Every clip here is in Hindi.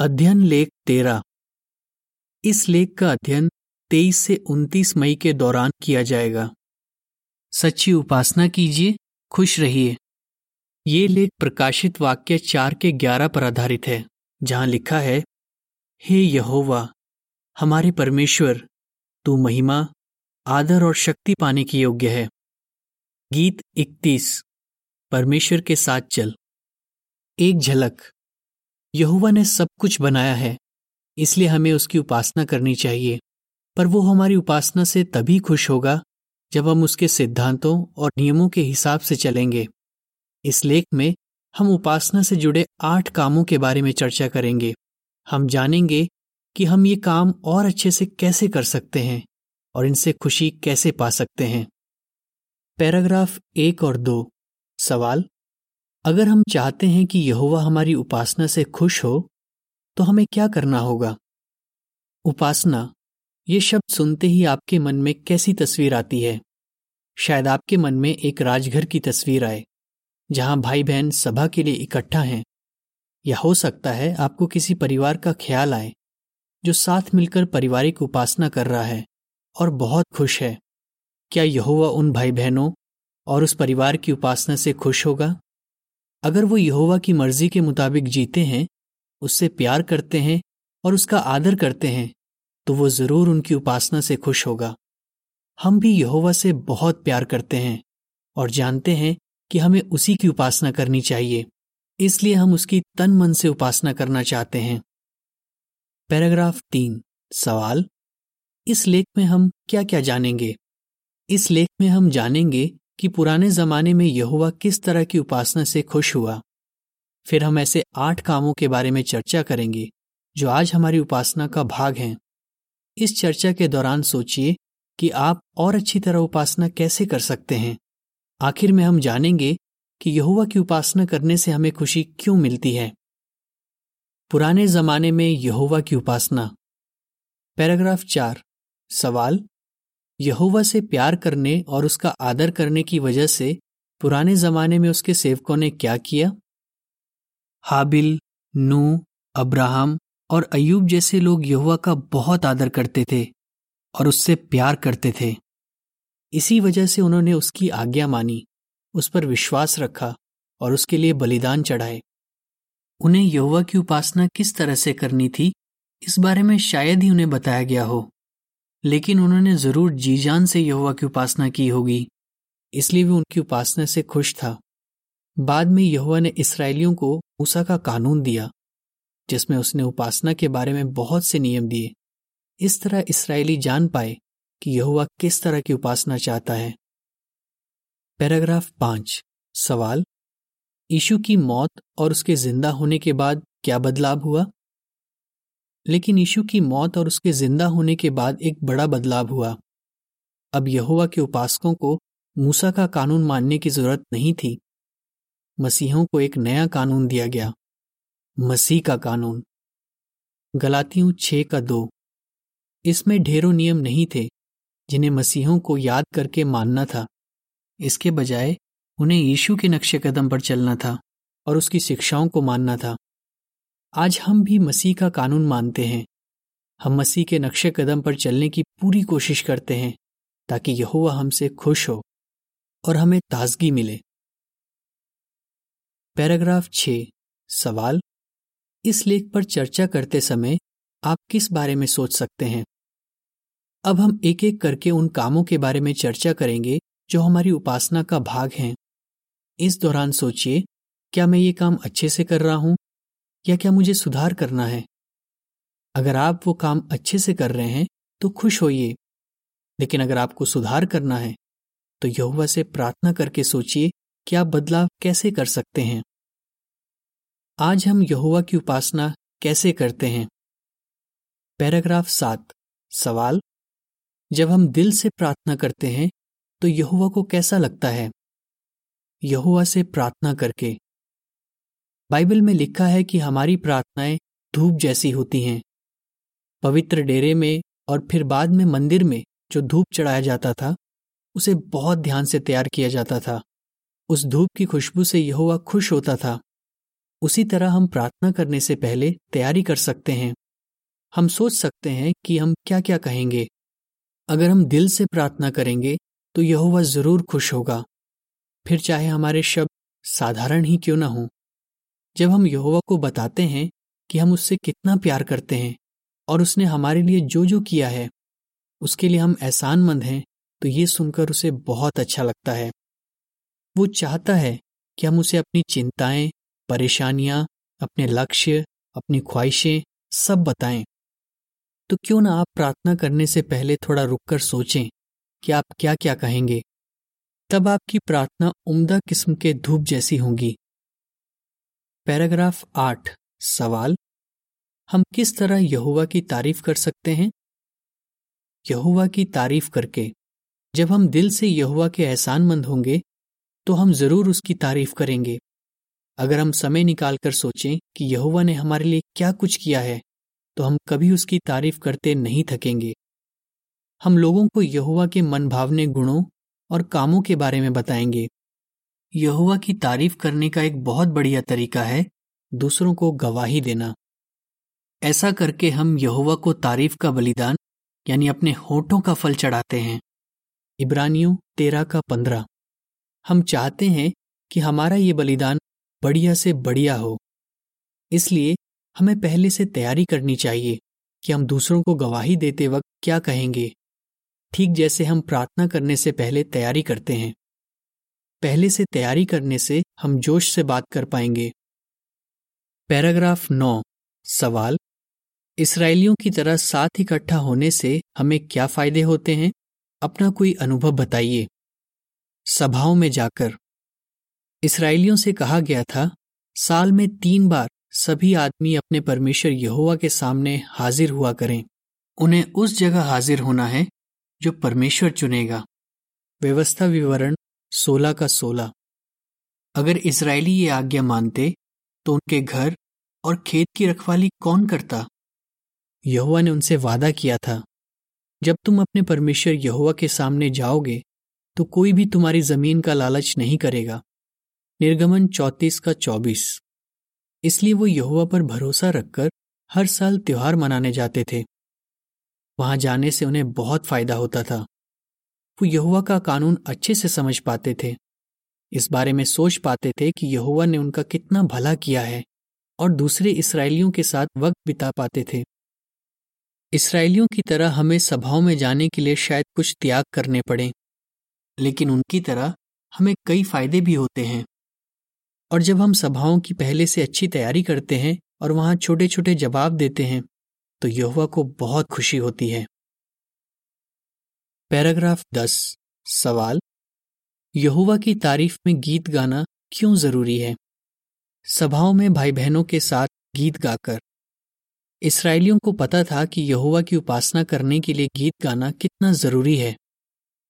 अध्ययन लेख तेरह। इस लेख का अध्ययन 23 से 29 मई के दौरान किया जाएगा। सच्ची उपासना कीजिए, खुश रहिए। ये लेख प्रकाशित वाक्य चार के ग्यारह पर आधारित है, जहाँ लिखा है, हे यहोवा, हमारे परमेश्वर, तू महिमा, आदर और शक्ति पाने की योग्य है। गीत 31 परमेश्वर के साथ चल। एक झलक यहुवा ने सब कुछ बनाया है, इसलिए हमें उसकी उपासना करनी चाहिए। पर वो हमारी उपासना से तभी खुश होगा, जब हम उसके सिद्धांतों और नियमों के हिसाब से चलेंगे। इस लेख में हम उपासना से जुड़े आठ कामों के बारे में चर्चा करेंगे। हम जानेंगे कि हम ये काम और अच्छे से कैसे कर सकते हैं और इनसे खुशी कैसे पा सकते हैं। पैराग्राफ एक और दो। सवाल? अगर हम चाहते हैं कि यहोवा हमारी उपासना से खुश हो तो हमें क्या करना होगा? उपासना, ये शब्द सुनते ही आपके मन में कैसी तस्वीर आती है? शायद आपके मन में एक राजघर की तस्वीर आए, जहाँ भाई बहन सभा के लिए इकट्ठा हैं। या हो सकता है आपको किसी परिवार का ख्याल आए, जो साथ मिलकर पारिवारिक उपासना कर रहा है और बहुत खुश है। क्या यहोवा उन भाई बहनों और उस परिवार की उपासना से खुश होगा? अगर वो यहोवा की मर्ज़ी के मुताबिक जीते हैं, उससे प्यार करते हैं और उसका आदर करते हैं तो वो ज़रूर उनकी उपासना से खुश होगा। हम भी यहोवा से बहुत प्यार करते हैं और जानते हैं कि हमें उसी की उपासना करनी चाहिए। इसलिए हम उसकी तन मन से उपासना करना चाहते हैं। पैराग्राफ तीन, सवाल। इस लेख में हम क्या क्या जानेंगे? इस लेख में हम जानेंगे कि पुराने जमाने में यहोवा किस तरह की उपासना से खुश हुआ। फिर हम ऐसे आठ कामों के बारे में चर्चा करेंगे, जो आज हमारी उपासना का भाग हैं। इस चर्चा के दौरान सोचिए कि आप और अच्छी तरह उपासना कैसे कर सकते हैं। आखिर में हम जानेंगे कि यहोवा की उपासना करने से हमें खुशी क्यों मिलती है। पुराने जमाने में यहोवा की उपासना। पैराग्राफ चार, सवाल यहोवा से प्यार करने और उसका आदर करने की वजह से पुराने जमाने में उसके सेवकों ने क्या किया? हाबिल, नू, अब्राहम और अयूब जैसे लोग यहुआ का बहुत आदर करते थे और उससे प्यार करते थे। इसी वजह से उन्होंने उसकी आज्ञा मानी, उस पर विश्वास रखा और उसके लिए बलिदान चढ़ाए। उन्हें यहुआ की उपासना किस तरह से करनी थी, इस बारे में शायद ही उन्हें बताया गया हो। लेकिन उन्होंने ज़रूर जी जान से यहुआ की उपासना की होगी। इसलिए भी उनकी उपासना से खुश था। बाद में यहुआ ने इसराइलियों को मूसा का कानून दिया, जिसमें उसने उपासना के बारे में बहुत से नियम दिए। इस तरह इसराइली जान पाए कि यहुआ किस तरह की उपासना चाहता है। पैराग्राफ पाँच। सवाल, यीशु की मौत और उसके ज़िंदा होने के बाद क्या बदलाव हुआ? लेकिन यीशु की मौत और उसके ज़िंदा होने के बाद एक बड़ा बदलाव हुआ। अब यहोवा के उपासकों को मूसा का कानून मानने की ज़रूरत नहीं थी। मसीहों को एक नया कानून दिया गया। मसीह का कानून। गलातियों छह का दो। इसमें ढेरों नियम नहीं थे, जिन्हें मसीहों को याद करके मानना था। इसके बजाय, उन्हें यीशु के नक्शे कदम पर चलना था और उसकी शिक्षाओं को मानना था। आज हम भी मसीह का कानून मानते हैं। हम मसीह के नक्शे कदम पर चलने की पूरी कोशिश करते हैं, ताकि यहोवा हमसे खुश हो और हमें ताजगी मिले। पैराग्राफ छ, सवाल। इस लेख पर चर्चा करते समय आप किस बारे में सोच सकते हैं? अब हम एक एक करके उन कामों के बारे में चर्चा करेंगे जो हमारी उपासना का भाग हैं। इस दौरान सोचिए, क्या मैं ये काम अच्छे से कर रहा हूँ? या क्या मुझे सुधार करना है? अगर आप वो काम अच्छे से कर रहे हैं तो खुश होइए। लेकिन अगर आपको सुधार करना है तो यहुआ से प्रार्थना करके सोचिए कि आप बदलाव कैसे कर सकते हैं। आज हम यहुआ की उपासना कैसे करते हैं? पैराग्राफ सात, सवाल। जब हम दिल से प्रार्थना करते हैं तो यहुआ को कैसा लगता है? यहुआ से प्रार्थना करके। बाइबल में लिखा है कि हमारी प्रार्थनाएँ धूप जैसी होती हैं। पवित्र डेरे में और फिर बाद में मंदिर में जो धूप चढ़ाया जाता था, उसे बहुत ध्यान से तैयार किया जाता था। उस धूप की खुशबू से यहोवा खुश होता था। उसी तरह हम प्रार्थना करने से पहले तैयारी कर सकते हैं। हम सोच सकते हैं कि हम क्या क्या कहेंगे। अगर हम दिल से प्रार्थना करेंगे तो यहोवा ज़रूर खुश होगा। फिर चाहे हमारे शब्द साधारण ही क्यों ना हो। जब हम यहोवा को बताते हैं कि हम उससे कितना प्यार करते हैं और उसने हमारे लिए जो जो किया है, उसके लिए हम एहसानमंद हैं तो ये सुनकर उसे बहुत अच्छा लगता है। वो चाहता है कि हम उसे अपनी चिंताएँ, परेशानियाँ, अपने लक्ष्य, अपनी ख्वाहिशें सब बताएँ। तो क्यों ना आप प्रार्थना करने से पहले थोड़ा रुककर सोचें कि आप क्या क्या कहेंगे। तब आपकी प्रार्थना उम्दा किस्म के धूप जैसी होंगी। पैराग्राफ आठ, सवाल। हम किस तरह यहुआ की तारीफ़ कर सकते हैं? यहुआ की तारीफ़ करके। जब हम दिल से यहुआ के एहसानमंद होंगे तो हम ज़रूर उसकी तारीफ़ करेंगे। अगर हम समय निकालकर सोचें कि यहुवा ने हमारे लिए क्या कुछ किया है तो हम कभी उसकी तारीफ़ करते नहीं थकेंगे। हम लोगों को यहुआ के मनभावने गुणों और कामों के बारे में बताएँगे। यहुआ की तारीफ़ करने का एक बहुत बढ़िया तरीका है, दूसरों को गवाही देना। ऐसा करके हम यहुआ को तारीफ़ का बलिदान, यानी अपने होठों का फल चढ़ाते हैं। इब्रानियों तेरह का पंद्रह। हम चाहते हैं कि हमारा ये बलिदान बढ़िया से बढ़िया हो। इसलिए हमें पहले से तैयारी करनी चाहिए कि हम दूसरों को गवाही देते वक्त क्या कहेंगे। ठीक जैसे हम प्रार्थना करने से पहले तैयारी करते हैं। पहले से तैयारी करने से हम जोश से बात कर पाएँगे। पैराग्राफ नौ। सवाल। इसराइलियों की तरह साथ इकट्ठा होने से हमें क्या फ़ायदे होते हैं? अपना कोई अनुभव बताइए। सभाओं में जाकर। इसराइलियों से कहा गया था, साल में तीन बार सभी आदमी अपने परमेश्वर यहोवा के सामने हाजिर हुआ करें। उन्हें उस जगह हाजिर होना है जो परमेश्वर चुनेगा। व्यवस्था विवरण सोलह का सोलह। अगर इसराइली ये आज्ञा मानते तो उनके घर और खेत की रखवाली कौन करता? यहुआ ने उनसे वादा किया था, जब तुम अपने परमेश्वर यहुआ के सामने जाओगे तो कोई भी तुम्हारी ज़मीन का लालच नहीं करेगा। निर्गमन चौतीस का चौबीस। इसलिए वो यहुआ पर भरोसा रखकर हर साल त्योहार मनाने जाते थे। वहाँ जाने से उन्हें बहुत फ़ायदा होता था। वो यहुआ का कानून अच्छे से समझ पाते थे। इस बारे में सोच पाते थे कि यहुआ ने उनका कितना भला किया है और दूसरे इसराइलियों के साथ वक्त बिता पाते थे। इसराइलियों की तरह हमें सभाओं में जाने के लिए शायद कुछ त्याग करने पड़े, लेकिन उनकी तरह हमें कई फ़ायदे भी होते हैं। और जब हम सभाओं की पहले से अच्छी तैयारी करते हैं और वहाँ छोटे छोटे जवाब देते हैं तो यहुआ को बहुत खुशी होती है। पैराग्राफ दस। सवाल यहुआ की तारीफ़ में गीत गाना क्यों ज़रूरी है? सभाओं में भाई बहनों के साथ गीत गाकर। इसराइलियों को पता था कि यहुआ की उपासना करने के लिए गीत गाना कितना ज़रूरी है।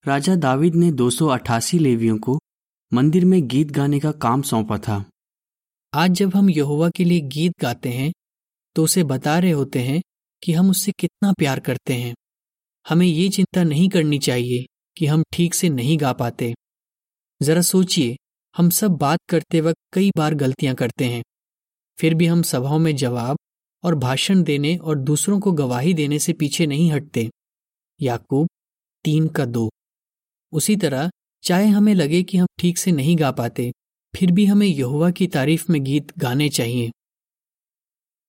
राजा दाविद ने 288 लेवियों को मंदिर में गीत गाने का काम सौंपा था। आज जब हम यहुआ के लिए गीत गाते हैं तो उसे बता रहे होते हैं कि हम उससे कितना प्यार करते हैं। हमें ये चिंता नहीं करनी चाहिए कि हम ठीक से नहीं गा पाते। जरा सोचिए, हम सब बात करते वक्त कई बार गलतियाँ करते हैं। फिर भी हम सभाओं में जवाब और भाषण देने और दूसरों को गवाही देने से पीछे नहीं हटते। याकूब, तीन का दो। उसी तरह, चाहे हमें लगे कि हम ठीक से नहीं गा पाते, फिर भी हमें यहुआ की तारीफ़ में गीत गाने चाहिए।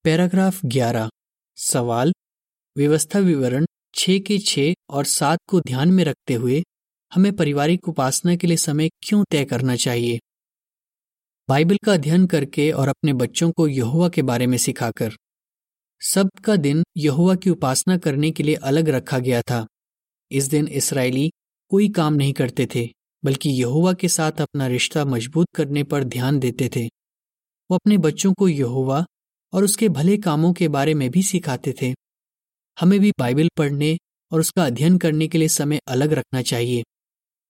पैराग्राफ ग्यारह। सवाल, व्यवस्था विवरण छ के छ और सात को ध्यान में रखते हुए हमें पारिवारिक उपासना के लिए समय क्यों तय करना चाहिए? बाइबल का अध्ययन करके और अपने बच्चों को यहुआ के बारे में सिखाकर। सब्त का दिन यहुआ की उपासना करने के लिए अलग रखा गया था। इस दिन इसराइली कोई काम नहीं करते थे, बल्कि यहुआ के साथ अपना रिश्ता मज़बूत करने पर ध्यान देते थे। वो अपने बच्चों को यहुआ और उसके भले कामों के बारे में भी सिखाते थे। हमें भी बाइबल पढ़ने और उसका अध्ययन करने के लिए समय अलग रखना चाहिए।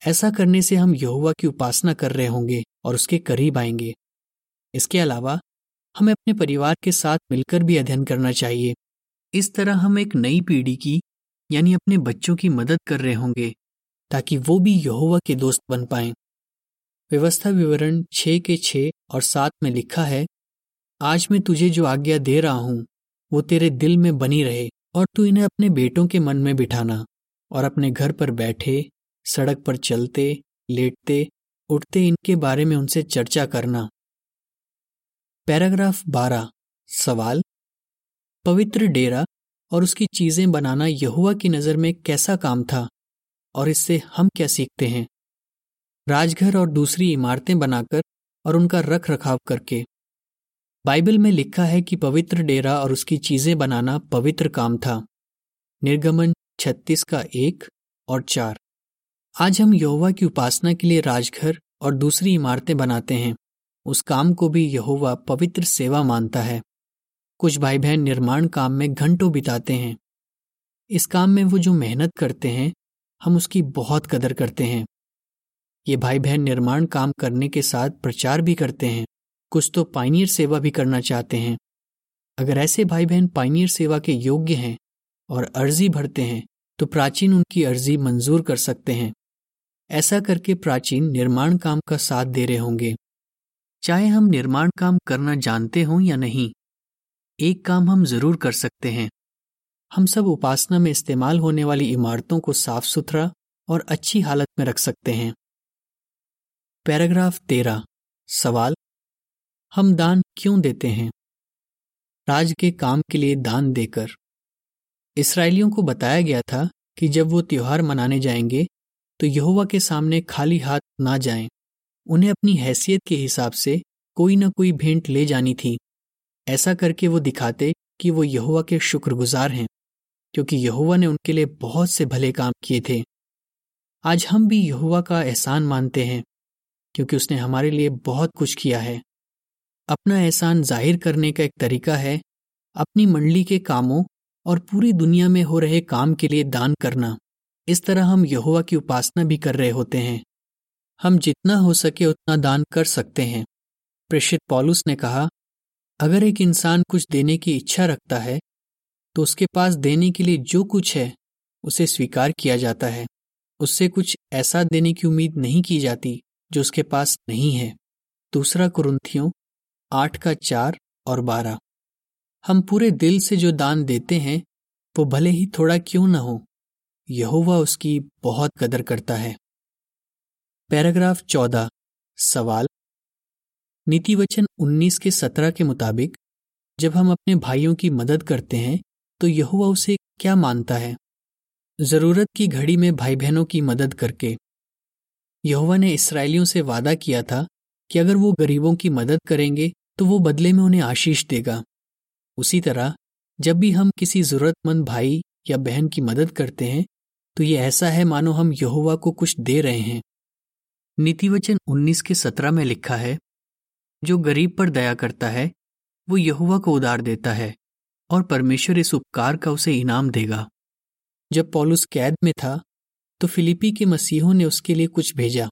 ऐसा करने से हम यहुआ की उपासना कर रहे होंगे और उसके करीब आएँगे। इसके अलावा, हमें अपने परिवार के साथ मिलकर भी अध्ययन करना चाहिए। इस तरह हम एक नई पीढ़ी की, यानी अपने बच्चों की मदद कर रहे होंगे, ताकि वो भी यहोवा के दोस्त बन पाए। व्यवस्था विवरण छ के छ और सात में लिखा है, आज मैं तुझे जो आज्ञा दे रहा हूँ, वो तेरे दिल में बनी रहे। और तू इन्हें अपने बेटों के मन में बिठाना और अपने घर पर बैठे, सड़क पर चलते, लेटते, उठते इनके बारे में उनसे चर्चा करना। पैराग्राफ 12 सवाल। पवित्र डेरा और उसकी चीज़ें बनाना यहुआ की नज़र में कैसा काम था और इससे हम क्या सीखते हैं? राजघर और दूसरी इमारतें बनाकर और उनका रख रखाव करके। बाइबल में लिखा है कि पवित्र डेरा और उसकी चीज़ें बनाना पवित्र काम था। निर्गमन छत्तीस का एक और चार। आज हम यहोवा की उपासना के लिए राजघर और दूसरी इमारतें बनाते हैं। उस काम को भी यहोवा पवित्र सेवा मानता है। कुछ भाई बहन निर्माण काम में घंटों बिताते हैं। इस काम में वो जो मेहनत करते हैं, हम उसकी बहुत कदर करते हैं। ये भाई बहन निर्माण काम करने के साथ प्रचार भी करते हैं। कुछ तो पाइनियर सेवा भी करना चाहते हैं। अगर ऐसे भाई बहन पाइनियर सेवा के योग्य हैं और अर्जी भरते हैं तो प्राचीन उनकी अर्जी मंजूर कर सकते हैं। ऐसा करके प्राचीन निर्माण काम का साथ दे रहे होंगे। चाहे हम निर्माण काम करना जानते हों या नहीं, एक काम हम ज़रूर कर सकते हैं। हम सब उपासना में इस्तेमाल होने वाली इमारतों को साफ़ सुथरा और अच्छी हालत में रख सकते हैं। पैराग्राफ तेरह, सवाल हम दान क्यों देते हैं? राज के काम के लिए दान देकर। इसराइलियों को बताया गया था कि जब वो त्योहार मनाने जाएँगे तो यहोवा के सामने खाली हाथ ना जाएँ। उन्हें अपनी हैसियत के हिसाब से कोई ना कोई भेंट ले जानी थी। ऐसा करके वो दिखाते कि वो यहोवा के शुक्रगुजार हैं, क्योंकि यहोवा ने उनके लिए बहुत से भले काम किए थे। आज हम भी यहोवा का एहसान मानते हैं, क्योंकि उसने हमारे लिए बहुत कुछ किया है। अपना एहसान ज़ाहिर करने का एक तरीका है, अपनी मंडली के कामों और पूरी दुनिया में हो रहे काम के लिए दान करना। इस तरह हम यहोवा की उपासना भी कर रहे होते हैं। हम जितना हो सके उतना दान कर सकते हैं। प्रेषित पॉलुस ने कहा, अगर एक इंसान कुछ देने की इच्छा रखता है तो उसके पास देने के लिए जो कुछ है, उसे स्वीकार किया जाता है। उससे कुछ ऐसा देने की उम्मीद नहीं की जाती, जो उसके पास नहीं है। दूसरा कुरुंथियों आठ का चार और बारह। हम पूरे दिल से जो दान देते हैं, वो भले ही थोड़ा क्यों न हो, यहोवा उसकी बहुत कदर करता है। पैराग्राफ चौदह, सवाल। नीति वचन उन्नीस के सत्रह के मुताबिक, जब हम अपने भाइयों की मदद करते हैं तो यहुआ उसे क्या मानता है? ज़रूरत की घड़ी में भाई बहनों की मदद करके। यहुआ ने इसराइलियों से वादा किया था कि अगर वो गरीबों की मदद करेंगे तो वो बदले में उन्हें आशीष देगा। उसी तरह, जब भी हम किसी जरूरतमंद भाई या बहन की मदद करते हैं तो ये ऐसा है मानो हम यहुआ को कुछ दे रहे हैं। नीतिवचन 19 के 17 में लिखा है, जो गरीब पर दया करता है, वो यहुआ को उदार देता है, और परमेश्वर इस उपकार का उसे इनाम देगा। जब पॉलुस कैद में था तो फिलिपी के मसीहों ने उसके लिए कुछ भेजा।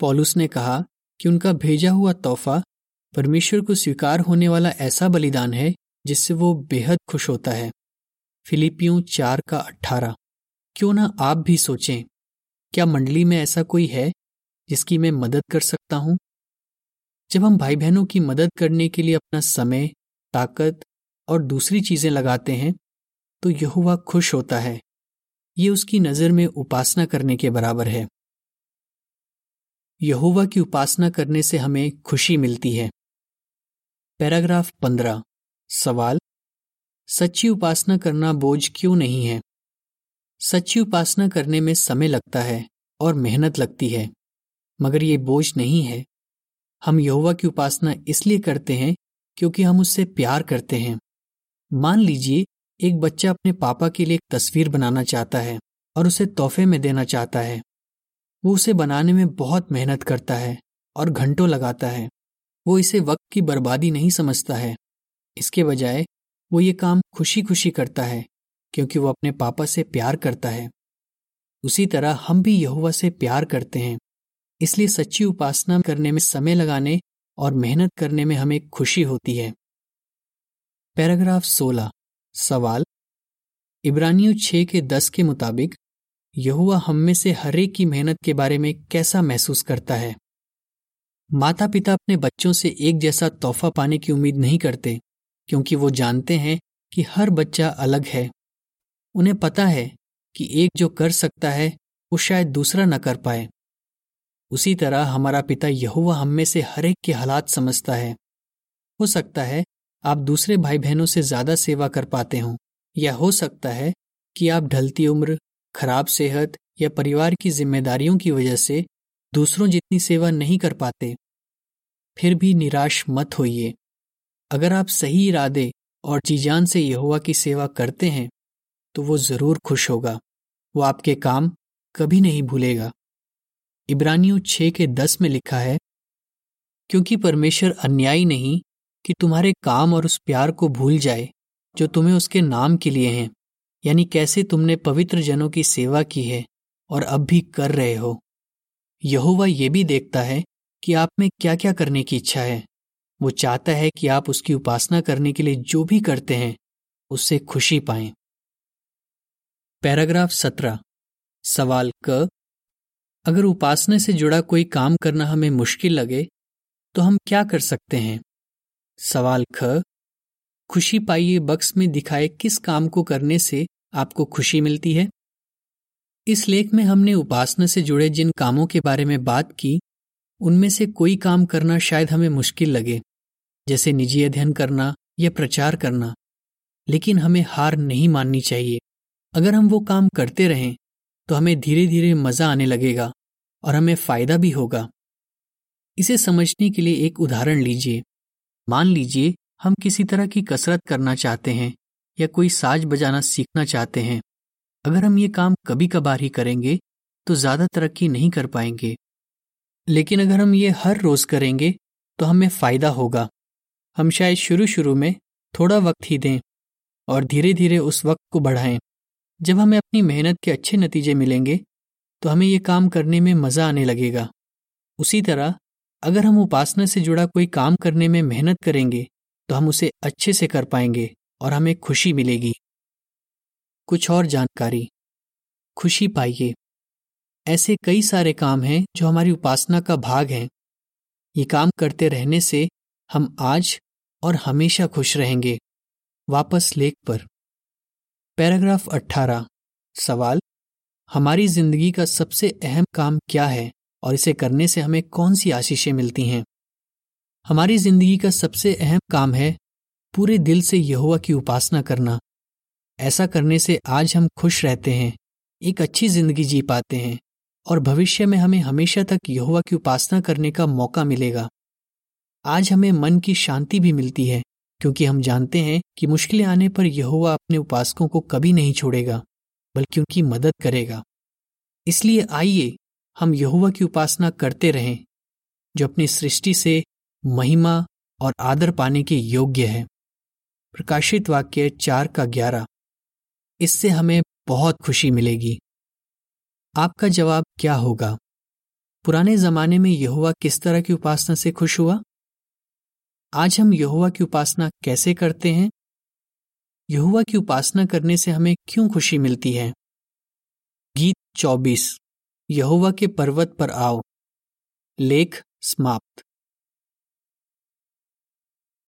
पॉलुस ने कहा कि उनका भेजा हुआ तोहफा परमेश्वर को स्वीकार होने वाला ऐसा बलिदान है जिससे वो बेहद खुश होता है। फिलिपियों चार का अट्ठारह। क्यों ना आप भी सोचें, क्या मंडली में ऐसा कोई है जिसकी मैं मदद कर सकता हूँ? जब हम भाई बहनों की मदद करने के लिए अपना समय, ताकत और दूसरी चीज़ें लगाते हैं तो यहुआ खुश होता है। ये उसकी नज़र में उपासना करने के बराबर है। यहुआ की उपासना करने से हमें खुशी मिलती है। पैराग्राफ पंद्रह। सवाल, सच्ची उपासना करना बोझ क्यों नहीं है? सच्ची उपासना करने में समय लगता है और मेहनत लगती है, मगर ये बोझ नहीं है। हम यहोवा की उपासना इसलिए करते हैं क्योंकि हम उससे प्यार करते हैं। मान लीजिए, एक बच्चा अपने पापा के लिए एक तस्वीर बनाना चाहता है और उसे तोहफे में देना चाहता है। वो उसे बनाने में बहुत मेहनत करता है और घंटों लगाता है। वो इसे वक्त की बर्बादी नहीं समझता है। इसके बजाय, वो ये काम खुशी खुशी करता है, क्योंकि वो अपने पापा से प्यार करता है। उसी तरह हम भी यहुआ से प्यार करते हैं। इसलिए सच्ची उपासना करने में समय लगाने और मेहनत करने में हमें खुशी होती है। पैराग्राफ 16 सवाल। इब्रानियों छह के दस के मुताबिक यहुआ हम में से हरेक की मेहनत के बारे में कैसा महसूस करता है? माता पिता अपने बच्चों से एक जैसा तोहफा पाने की उम्मीद नहीं करते, क्योंकि वो जानते हैं कि हर बच्चा अलग है। उन्हें पता है कि एक जो कर सकता है, वो शायद दूसरा न कर पाए। उसी तरह हमारा पिता यहुआ हम में से हर एक के हालात समझता है। हो सकता है आप दूसरे भाई बहनों से ज़्यादा सेवा कर पाते हो, या हो सकता है कि आप ढलती उम्र, खराब सेहत या परिवार की जिम्मेदारियों की वजह से दूसरों जितनी सेवा नहीं कर पाते, फिर भी निराश मत होइए। अगर आप सही इरादे और जीजान से यहुआ की सेवा करते हैं तो वो ज़रूर खुश होगा। वो आपके काम कभी नहीं भूलेगा। इब्रानियों छः के दस में लिखा है, क्योंकि परमेश्वर अन्यायी नहीं कि तुम्हारे काम और उस प्यार को भूल जाए, जो तुम्हें उसके नाम के लिए हैं। यानी कैसे तुमने पवित्र जनों की सेवा की है और अब भी कर रहे हो? यहोवा ये भी देखता है कि आप में क्या क्या करने की इच्छा है। वो चाहता है कि आप उसकी उपासना करने के लिए जो भी करते हैं, उससे खुशी पाएँ। पैराग्राफ सत्रह। सवाल क। अगर उपासना से जुड़ा कोई काम करना हमें मुश्किल लगे तो हम क्या कर सकते हैं? सवाल ख। खुशी पाइए बक्स में दिखाए किस काम को करने से आपको खुशी मिलती है? इस लेख में हमने उपासना से जुड़े जिन कामों के बारे में बात की, उनमें से कोई काम करना शायद हमें मुश्किल लगे, जैसे निजी अध्ययन करना या प्रचार करना। लेकिन हमें हार नहीं माननी चाहिए। अगर हम वो काम करते रहें तो हमें धीरे धीरे मज़ा आने लगेगा और हमें फ़ायदा भी होगा। इसे समझने के लिए एक उदाहरण लीजिए। मान लीजिए, हम किसी तरह की कसरत करना चाहते हैं या कोई साज बजाना सीखना चाहते हैं। अगर हम ये काम कभी कभार ही करेंगे तो ज़्यादा तरक्की नहीं कर पाएँगे। लेकिन अगर हम ये हर रोज करेंगे तो हमें फ़ायदा होगा। हम शायद शुरू शुरू में थोड़ा वक्त ही दें और धीरे धीरे उस वक्त को बढ़ाएँ। जब हमें अपनी मेहनत के अच्छे नतीजे मिलेंगे तो हमें ये काम करने में मज़ा आने लगेगा। उसी तरह, अगर हम उपासना से जुड़ा कोई काम करने में मेहनत करेंगे तो हम उसे अच्छे से कर पाएँगे और हमें खुशी मिलेगी। कुछ और जानकारी। खुशी पाइए। ऐसे कई सारे काम हैं जो हमारी उपासना का भाग हैं। ये काम करते रहने से हम आज और हमेशा खुश रहेंगे। वापस लेख पर। पैराग्राफ 18 सवाल, हमारी ज़िंदगी का सबसे अहम काम क्या है और इसे करने से हमें कौन सी आशीषें मिलती हैं? हमारी ज़िंदगी का सबसे अहम काम है पूरे दिल से यहुआ की उपासना करना। ऐसा करने से आज हम खुश रहते हैं, एक अच्छी ज़िंदगी जी पाते हैं, और भविष्य में हमें हमेशा तक यहुआ की उपासना करने का मौका मिलेगा। आज हमें मन की शांति भी मिलती है, क्योंकि हम जानते हैं कि मुश्किलें आने पर यहुआ अपने उपासकों को कभी नहीं छोड़ेगा, बल्कि उनकी मदद करेगा। इसलिए आइए, हम यहुआ की उपासना करते रहें, जो अपनी सृष्टि से महिमा और आदर पाने के योग्य है। प्रकाशित वाक्य चार का ग्यारह। इससे हमें बहुत खुशी मिलेगी। आपका जवाब क्या होगा? पुराने जमाने में यहुआ किस तरह की उपासना से खुश हुआ? आज हम यहुआ की उपासना कैसे करते हैं? यहुआ की उपासना करने से हमें क्यों खुशी मिलती है? गीत चौबीस। यहुआ के पर्वत पर आओ। लेख समाप्त।